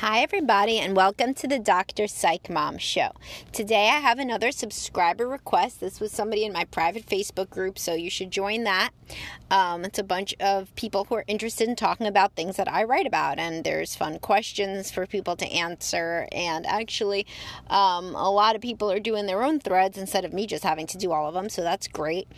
Hi, everybody, and welcome to the Dr. Psych Mom Show. Today, I have another subscriber request. This was somebody in my private Facebook group, so you should join that. Um, it's a bunch of people who are interested in talking about things that I write about, and there's fun questions for people to answer. And actually, um, a lot of people are doing their own threads instead of me just having to do all of them, so that's great.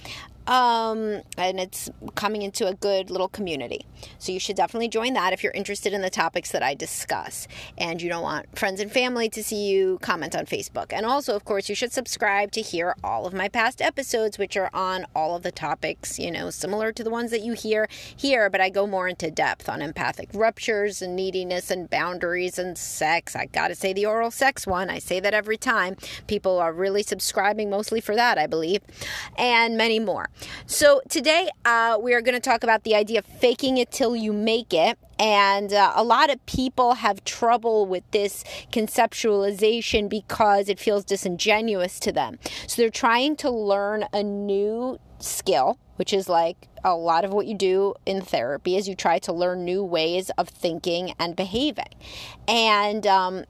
Um, and it's coming into a good little community. So you should definitely join that if you're interested in the topics that I discuss and you don't want friends and family to see you comment on Facebook. And also, of course, you should subscribe to hear all of my past episodes, which are on all of the topics, you know, similar to the ones that you hear here, but I go more into depth on empathic ruptures and neediness and boundaries and sex. I gotta say the oral sex one. I say that every time. People are really subscribing mostly for that, I believe, and many more. So, today uh, we are going to talk about the idea of faking it till you make it. And uh, a lot of people have trouble with this conceptualization because it feels disingenuous to them. So, they're trying to learn a new skill, which is like a lot of what you do in therapy, is you try to learn new ways of thinking and behaving. And, um,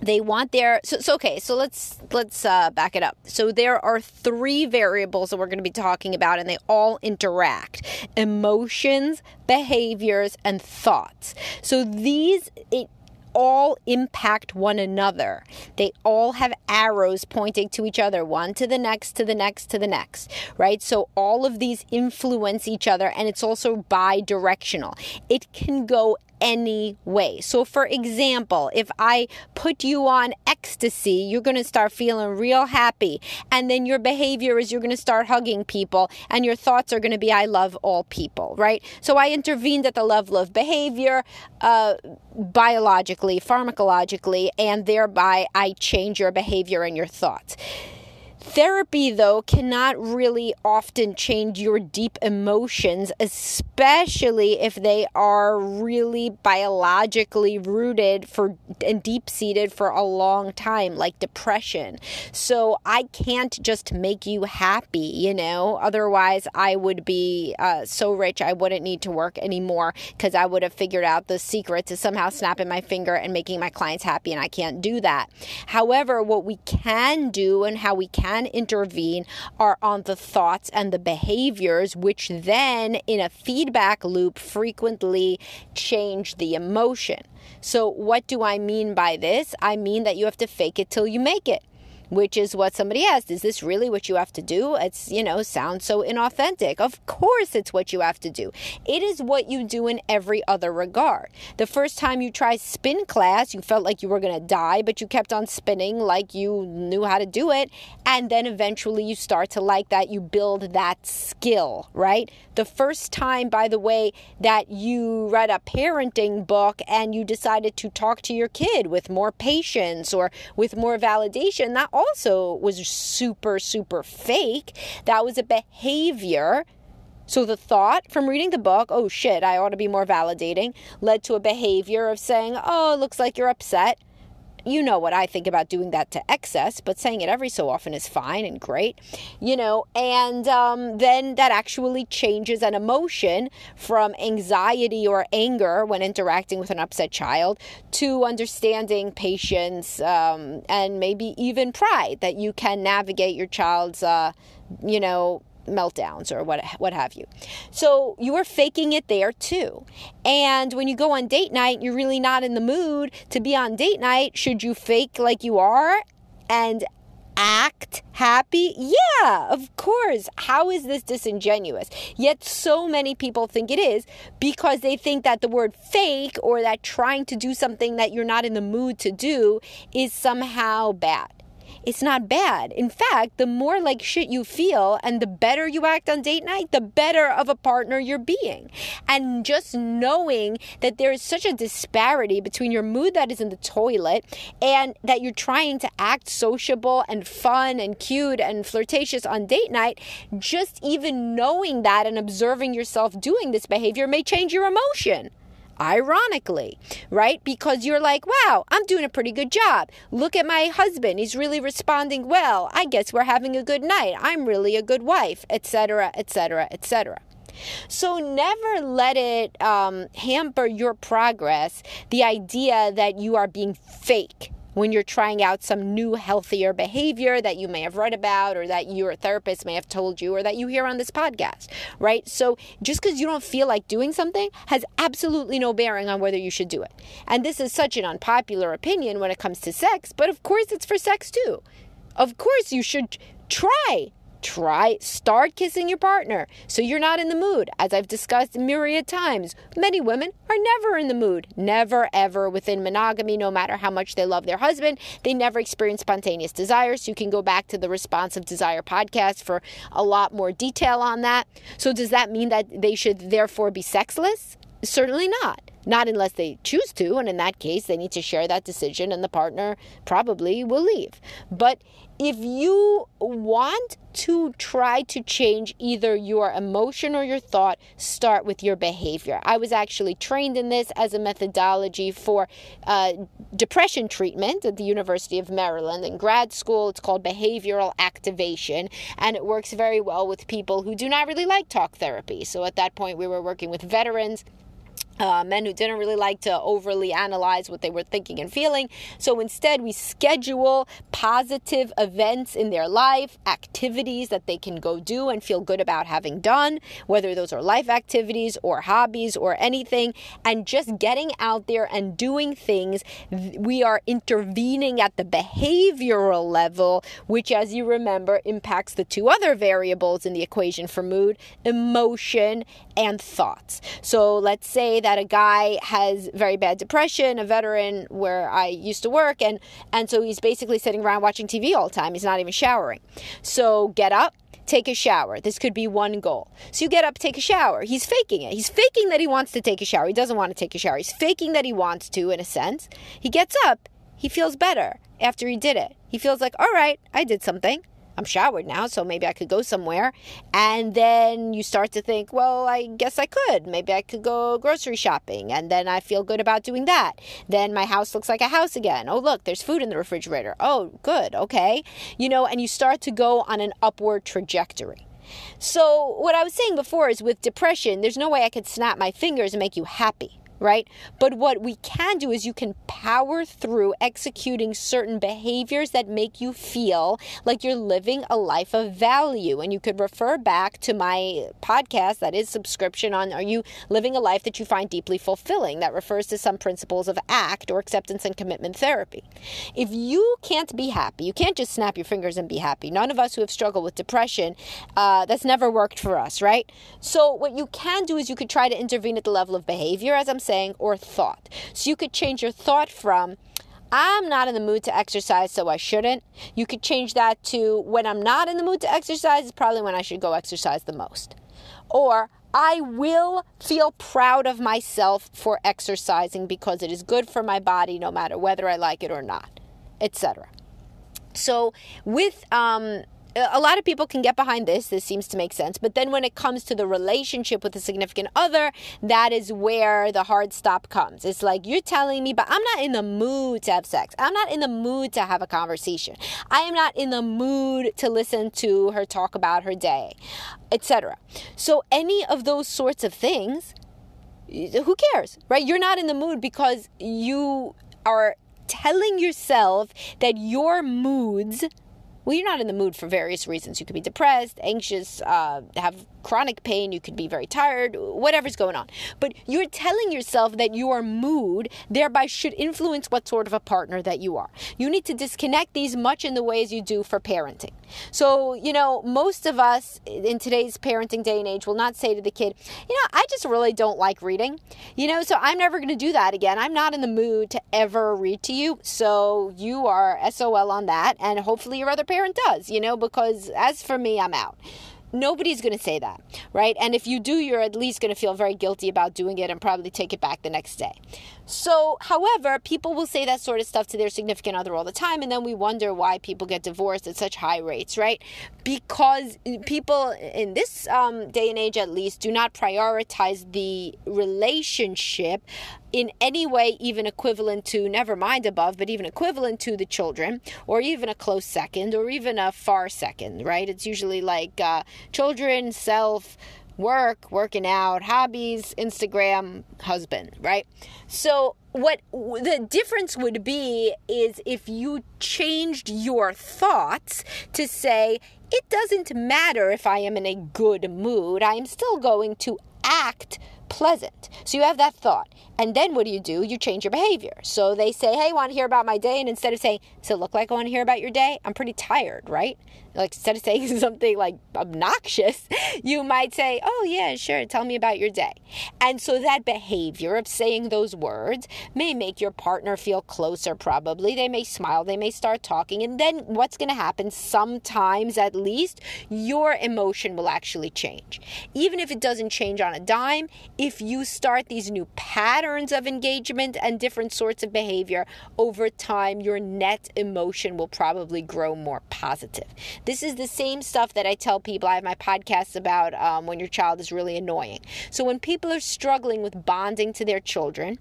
they want their so, so okay so let's let's uh, back it up so there are three variables that we're going to be talking about and they all interact emotions behaviors and thoughts so these it all impact one another. They all have arrows pointing to each other, one to the next, to the next, to the next, right? So all of these influence each other and it's also bi directional. It can go any way. So, for example, if I put you on ecstasy, you're going to start feeling real happy. And then your behavior is you're going to start hugging people, and your thoughts are going to be, I love all people, right? So, I intervened at the level of behavior, uh, biologically, pharmacologically, and thereby I change your behavior and your thoughts. Therapy, though, cannot really often change your deep emotions, especially if they are really biologically rooted for and deep seated for a long time, like depression. So I can't just make you happy, you know. Otherwise, I would be uh, so rich I wouldn't need to work anymore because I would have figured out the secret to somehow snapping my finger and making my clients happy, and I can't do that. However, what we can do and how we can can intervene are on the thoughts and the behaviors, which then, in a feedback loop, frequently change the emotion. So, what do I mean by this? I mean that you have to fake it till you make it which is what somebody asked is this really what you have to do? It's you know sounds so inauthentic. Of course it's what you have to do. It is what you do in every other regard. The first time you try spin class you felt like you were going to die but you kept on spinning like you knew how to do it and then eventually you start to like that you build that skill right? The first time by the way that you read a parenting book and you decided to talk to your kid with more patience or with more validation that also was super, super fake. That was a behavior. So the thought from reading the book, oh shit, I ought to be more validating, led to a behavior of saying, oh, it looks like you're upset you know what I think about doing that to excess, but saying it every so often is fine and great, you know, and um, then that actually changes an emotion from anxiety or anger when interacting with an upset child to understanding, patience, um, and maybe even pride that you can navigate your child's, uh, you know, meltdowns or what what have you. So you are faking it there too. And when you go on date night, you're really not in the mood to be on date night. Should you fake like you are and act happy? Yeah, of course. How is this disingenuous? Yet so many people think it is because they think that the word fake or that trying to do something that you're not in the mood to do is somehow bad it's not bad. In fact, the more like shit you feel and the better you act on date night, the better of a partner you're being. And just knowing that there is such a disparity between your mood that is in the toilet and that you're trying to act sociable and fun and cute and flirtatious on date night, just even knowing that and observing yourself doing this behavior may change your emotion ironically, right? Because you're like, wow, I'm doing a pretty good job. Look at my husband. He's really responding well. I guess we're having a good night. I'm really a good wife, etc., etc., etc. So never let it um, hamper your progress, the idea that you are being fake when you're trying out some new healthier behavior that you may have read about or that your therapist may have told you or that you hear on this podcast, right? So just because you don't feel like doing something has absolutely no bearing on whether you should do it. And this is such an unpopular opinion when it comes to sex, but of course it's for sex too. Of course you should try try start kissing your partner so you're not in the mood. As i've discussed myriad times many women are never in the mood never ever within monogamy no matter how much they love their husband. They never experience spontaneous desire so you can go back to the responsive desire podcast for a lot more detail on that. So does that mean that they should therefore be sexless? Certainly not not unless they choose to, and in that case, they need to share that decision, and the partner probably will leave. But if you want to try to change either your emotion or your thought, start with your behavior. I was actually trained in this as a methodology for uh, depression treatment at the University of Maryland. In grad school, it's called behavioral activation, and it works very well with people who do not really like talk therapy. So at that point, we were working with veterans uh, men who didn't really like to overly analyze what they were thinking and feeling. So instead, we schedule positive events in their life, activities that they can go do and feel good about having done, whether those are life activities or hobbies or anything, and just getting out there and doing things. We are intervening at the behavioral level, which, as you remember, impacts the two other variables in the equation for mood emotion and thoughts. So let's say that a guy has very bad depression, a veteran where I used to work, and and so he's basically sitting around watching TV all the time. He's not even showering. So get up, take a shower. This could be one goal. So you get up, take a shower. He's faking it. He's faking that he wants to take a shower. He doesn't want to take a shower. He's faking that he wants to, in a sense. He gets up, he feels better after he did it. He feels like, all right, I did something. I'm showered now, so maybe I could go somewhere. And then you start to think, well, I guess I could. Maybe I could go grocery shopping. And then I feel good about doing that. Then my house looks like a house again. Oh, look, there's food in the refrigerator. Oh, good. Okay. You know, and you start to go on an upward trajectory. So, what I was saying before is with depression, there's no way I could snap my fingers and make you happy right? But what we can do is you can power through executing certain behaviors that make you feel like you're living a life of value. And you could refer back to my podcast that is subscription on Are You Living a Life That You Find Deeply Fulfilling? That refers to some principles of ACT or acceptance and commitment therapy. If you can't be happy, you can't just snap your fingers and be happy. None of us who have struggled with depression, uh, that's never worked for us, right? So, what you can do is you could try to intervene at the level of behavior, as I'm saying, or thought. So you could change your thought from, I'm not in the mood to exercise, so I shouldn't. You could change that to when I'm not in the mood to exercise, is probably when I should go exercise the most. Or I will feel proud of myself for exercising because it is good for my body no matter whether I like it or not, etc. So, with um, a lot of people can get behind this. This seems to make sense. But then when it comes to the relationship with a significant other, that is where the hard stop comes. It's like you're telling me, but I'm not in the mood to have sex. I'm not in the mood to have a conversation. I am not in the mood to listen to her talk about her day, etc. So any of those sorts of things, who cares, right? You're not in the mood because you are telling yourself that your moods well, you're not in the mood for various reasons. You could be depressed, anxious, uh, have chronic pain, you could be very tired, whatever's going on. But you're telling yourself that your mood thereby should influence what sort of a partner that you are. You need to disconnect these much in the ways you do for parenting. So, you know, most of us in today's parenting day and age will not say to the kid, you know, I just really don't like reading. You know, so I'm never going to do that again. I'm not in the mood to ever read to you. So you are SOL on that. And hopefully your other parent does, you know, because as for me, I'm out. Nobody's going to say that, right? And if you do, you're at least going to feel very guilty about doing it and probably take it back the next day. So, however, people will say that sort of stuff to their significant other all the time, and then we wonder why people get divorced at such high rates, right? Because people in this um, day and age, at least, do not prioritize the relationship in any way even equivalent to, never mind above, but even equivalent to the children, or even a close second, or even a far second, right? It's usually like uh, children, self, work, working out, hobbies, Instagram, husband, right? So, what the difference would be is if you changed your thoughts to say, it doesn't matter if I am in a good mood, I am still going to act pleasant. So you have that thought. And then what do you do? You change your behavior. So they say, hey, want to hear about my day? And instead of saying, does it look like I want to hear about your day? I'm pretty tired, right? Like instead of saying something like obnoxious, you might say, oh, yeah, sure, tell me about your day. And so that behavior of saying those words may make your partner feel closer, probably. They may smile, they may start talking. And then what's going to happen, sometimes at least, your emotion will actually change. Even if it doesn't change on a dime, if you start these new patterns of engagement and different sorts of behavior over time, your net emotion will probably grow more positive. This is the same stuff that I tell people. I have my podcast about um, when your child is really annoying. So when people are struggling with bonding to their children,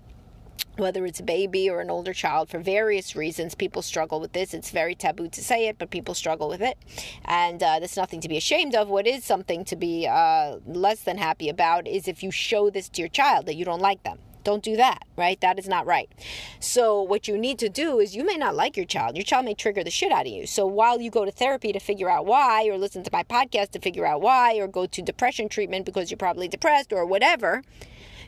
whether it's a baby or an older child, for various reasons, people struggle with this. It's very taboo to say it, but people struggle with it. And uh, there's nothing to be ashamed of. What is something to be uh, less than happy about is if you show this to your child that you don't like them. Don't do that, right? That is not right. So, what you need to do is you may not like your child. Your child may trigger the shit out of you. So, while you go to therapy to figure out why, or listen to my podcast to figure out why, or go to depression treatment because you're probably depressed or whatever,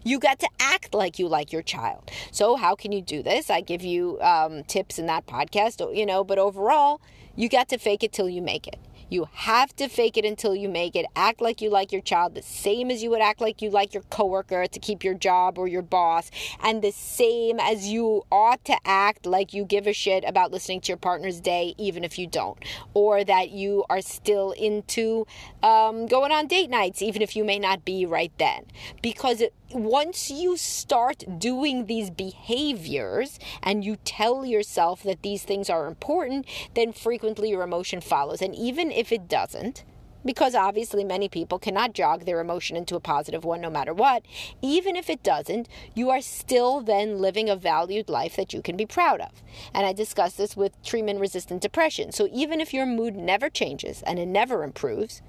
you got to act like you like your child. So, how can you do this? I give you um, tips in that podcast, you know, but overall, you got to fake it till you make it. You have to fake it until you make it. Act like you like your child the same as you would act like you like your coworker to keep your job or your boss, and the same as you ought to act like you give a shit about listening to your partner's day, even if you don't, or that you are still into um, going on date nights, even if you may not be right then. Because it, once you start doing these behaviors and you tell yourself that these things are important, then frequently your emotion follows. And even if it doesn't, because obviously many people cannot jog their emotion into a positive one no matter what, even if it doesn't, you are still then living a valued life that you can be proud of. And I discussed this with treatment resistant depression. So even if your mood never changes and it never improves,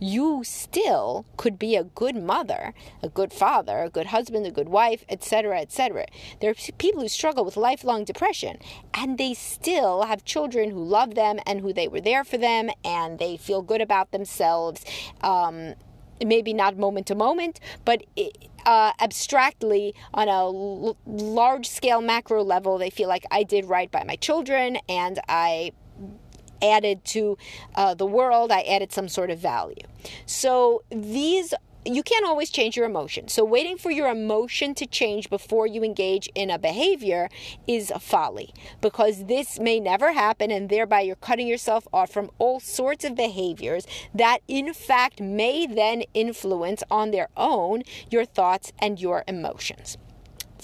you still could be a good mother, a good father, a good husband, a good wife, etc., etc. There are people who struggle with lifelong depression and they still have children who love them and who they were there for them and they feel good about themselves. Um, maybe not moment to moment, but uh, abstractly on a l- large scale macro level, they feel like I did right by my children and I added to uh, the world, I added some sort of value. So these you can't always change your emotion. So waiting for your emotion to change before you engage in a behavior is a folly because this may never happen and thereby you're cutting yourself off from all sorts of behaviors that in fact may then influence on their own your thoughts and your emotions.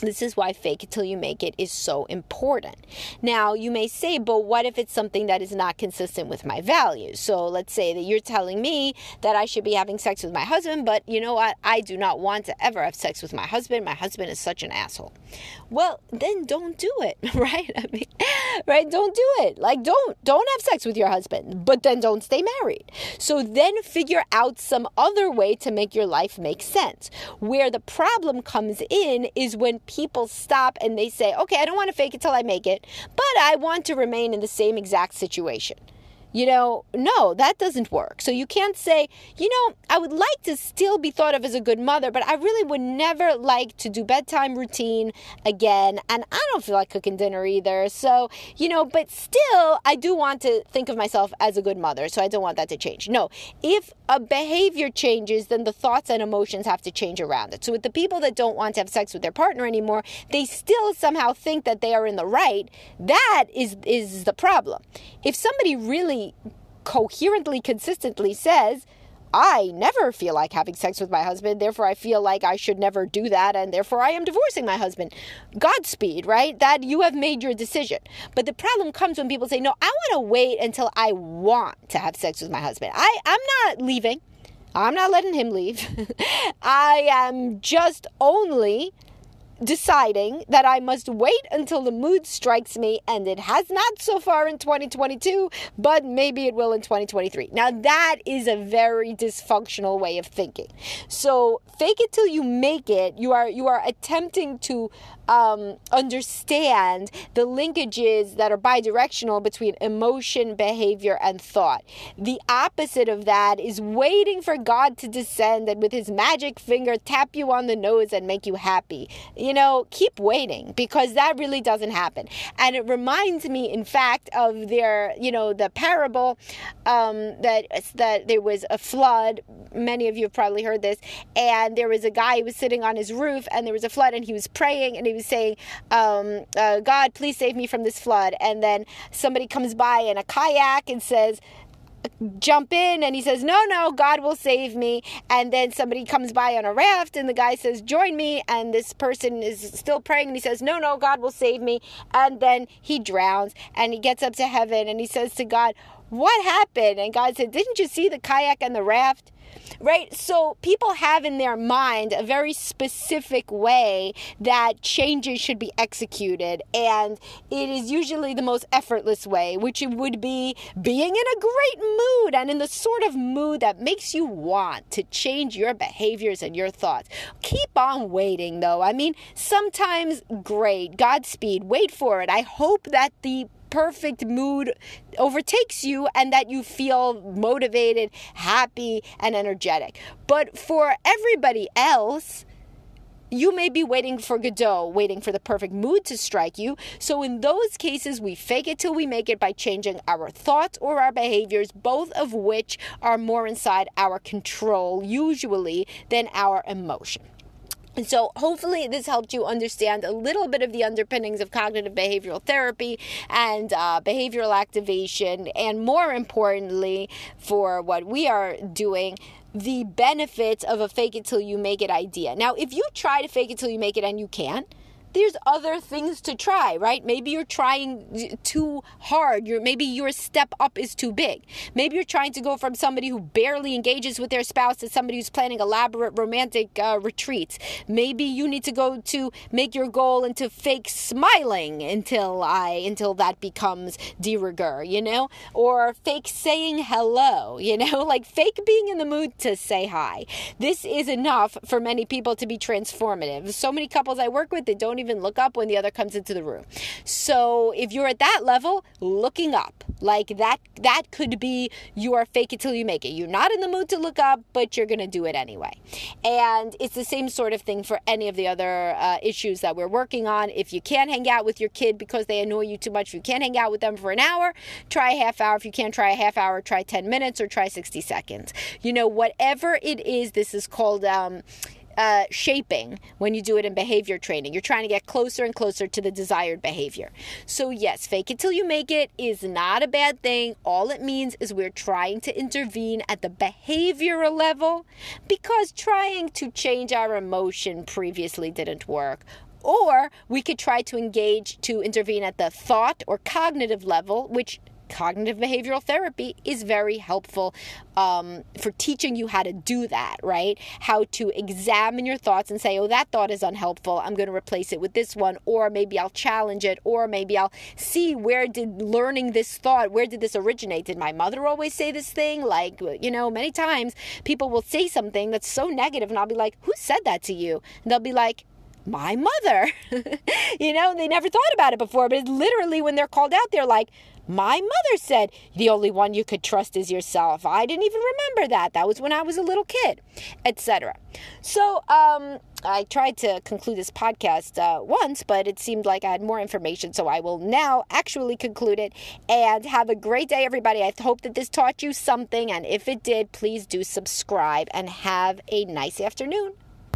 This is why fake it till you make it is so important. Now, you may say, but what if it's something that is not consistent with my values? So let's say that you're telling me that I should be having sex with my husband, but you know what? I do not want to ever have sex with my husband. My husband is such an asshole. Well, then don't do it, right? I mean, right? Don't do it. Like don't don't have sex with your husband, but then don't stay married. So then figure out some other way to make your life make sense. Where the problem comes in is when people stop and they say, okay, I don't want to fake it till I make it, but I want to remain in the same exact situation. You know, no, that doesn't work. So you can't say, you know, I would like to still be thought of as a good mother, but I really would never like to do bedtime routine again. And I don't feel like cooking dinner either. So, you know, but still, I do want to think of myself as a good mother. So I don't want that to change. No, if a behavior changes, then the thoughts and emotions have to change around it. So with the people that don't want to have sex with their partner anymore, they still somehow think that they are in the right. That is, is the problem. If somebody really coherently, consistently says, I never feel like having sex with my husband, therefore I feel like I should never do that, and therefore I am divorcing my husband. Godspeed, right? That you have made your decision. But the problem comes when people say, No, I want to wait until I want to have sex with my husband. I, I'm not leaving. I'm not letting him leave. I am just only deciding that I must wait until the mood strikes me, and it has not so far in 2022, but maybe it will in 2023. Now, that is a very dysfunctional way of thinking. So, fake it till you make it. You are you are attempting to um, understand the linkages that are bidirectional between emotion, behavior, and thought. The opposite of that is waiting for God to descend and with his magic finger tap you on the nose and make you happy. You know, keep waiting because that really doesn't happen. And it reminds me, in fact, of their, you know, the parable um, that that there was a flood. Many of you have probably heard this, and there was a guy who was sitting on his roof, and there was a flood, and he was praying, and he was saying, um, uh, "God, please save me from this flood." And then somebody comes by in a kayak and says, jump in and he says no no god will save me. And then somebody comes by on a raft and the guy says join me. And this person is still praying and he says no no god will save me. And then he drowns and he gets up to heaven and he says to god what happened and god said didn't you see the kayak and the raft right? So people have in their mind a very specific way that changes should be executed, and it is usually the most effortless way, which would be being in a great mood and in the sort of mood that makes you want to change your behaviors and your thoughts. Keep on waiting, though. I mean, sometimes great, Godspeed, wait for it. I hope that the perfect mood overtakes you and that you feel motivated, happy, and energetic. But for everybody else, you may be waiting for Godot, waiting for the perfect mood to strike you. So, in those cases, we fake it till we make it by changing our thoughts or our behaviors, both of which are more inside our control, usually, than our emotion. And so, hopefully, this helped you understand a little bit of the underpinnings of cognitive behavioral therapy and uh, behavioral activation, and more importantly, for what we are doing, the benefits of a fake it till you make it idea. Now, if you try to fake it till you make it and you can't, there's other things to try, right? Maybe you're trying too hard. You're, maybe your step up is too big. Maybe you're trying to go from somebody who barely engages with their spouse to somebody who's planning elaborate romantic uh, retreats. Maybe you need to go to make your goal into fake smiling until I until that becomes de rigueur, you know, or fake saying hello, you know, like fake being in the mood to say hi. This is enough for many people to be transformative. So many couples I work with, they even look up when the other comes into the room. So if you're at that level, looking up, like that that could be your fake it till you make it. You're not in the mood to look up, but you're going to do it anyway. And it's the same sort of thing for any of the other uh, issues that we're working on. If you can't hang out with your kid because they annoy you too much, if you can't hang out with them for an hour, try a half hour. If you can't try a half hour, try 10 minutes or try 60 seconds. You know, whatever it is, this is called um, uh, shaping when you do it in behavior training. You're trying to get closer and closer to the desired behavior. So, yes, fake it till you make it is not a bad thing. All it means is we're trying to intervene at the behavioral level because trying to change our emotion previously didn't work or we could try to engage to intervene at the thought or cognitive level, which cognitive behavioral therapy is very helpful um, for teaching you how to do that, right? How to examine your thoughts and say, oh, that thought is unhelpful. I'm going to replace it with this one. Or maybe I'll challenge it. Or maybe I'll see where did learning this thought, where did this originate? Did my mother always say this thing? Like, you know, many times people will say something that's so negative, and I'll be like, who said that to you? And they'll be like, my mother. you know, they never thought about it before, but it's literally when they're called out, they're like, my mother said the only one you could trust is yourself. I didn't even remember that. That was when I was a little kid, etc. So, um, I tried to conclude this podcast uh, once, but it seemed like I had more information. So I will now actually conclude it and have a great day, everybody. I hope that this taught you something. And if it did, please do subscribe and have a nice afternoon.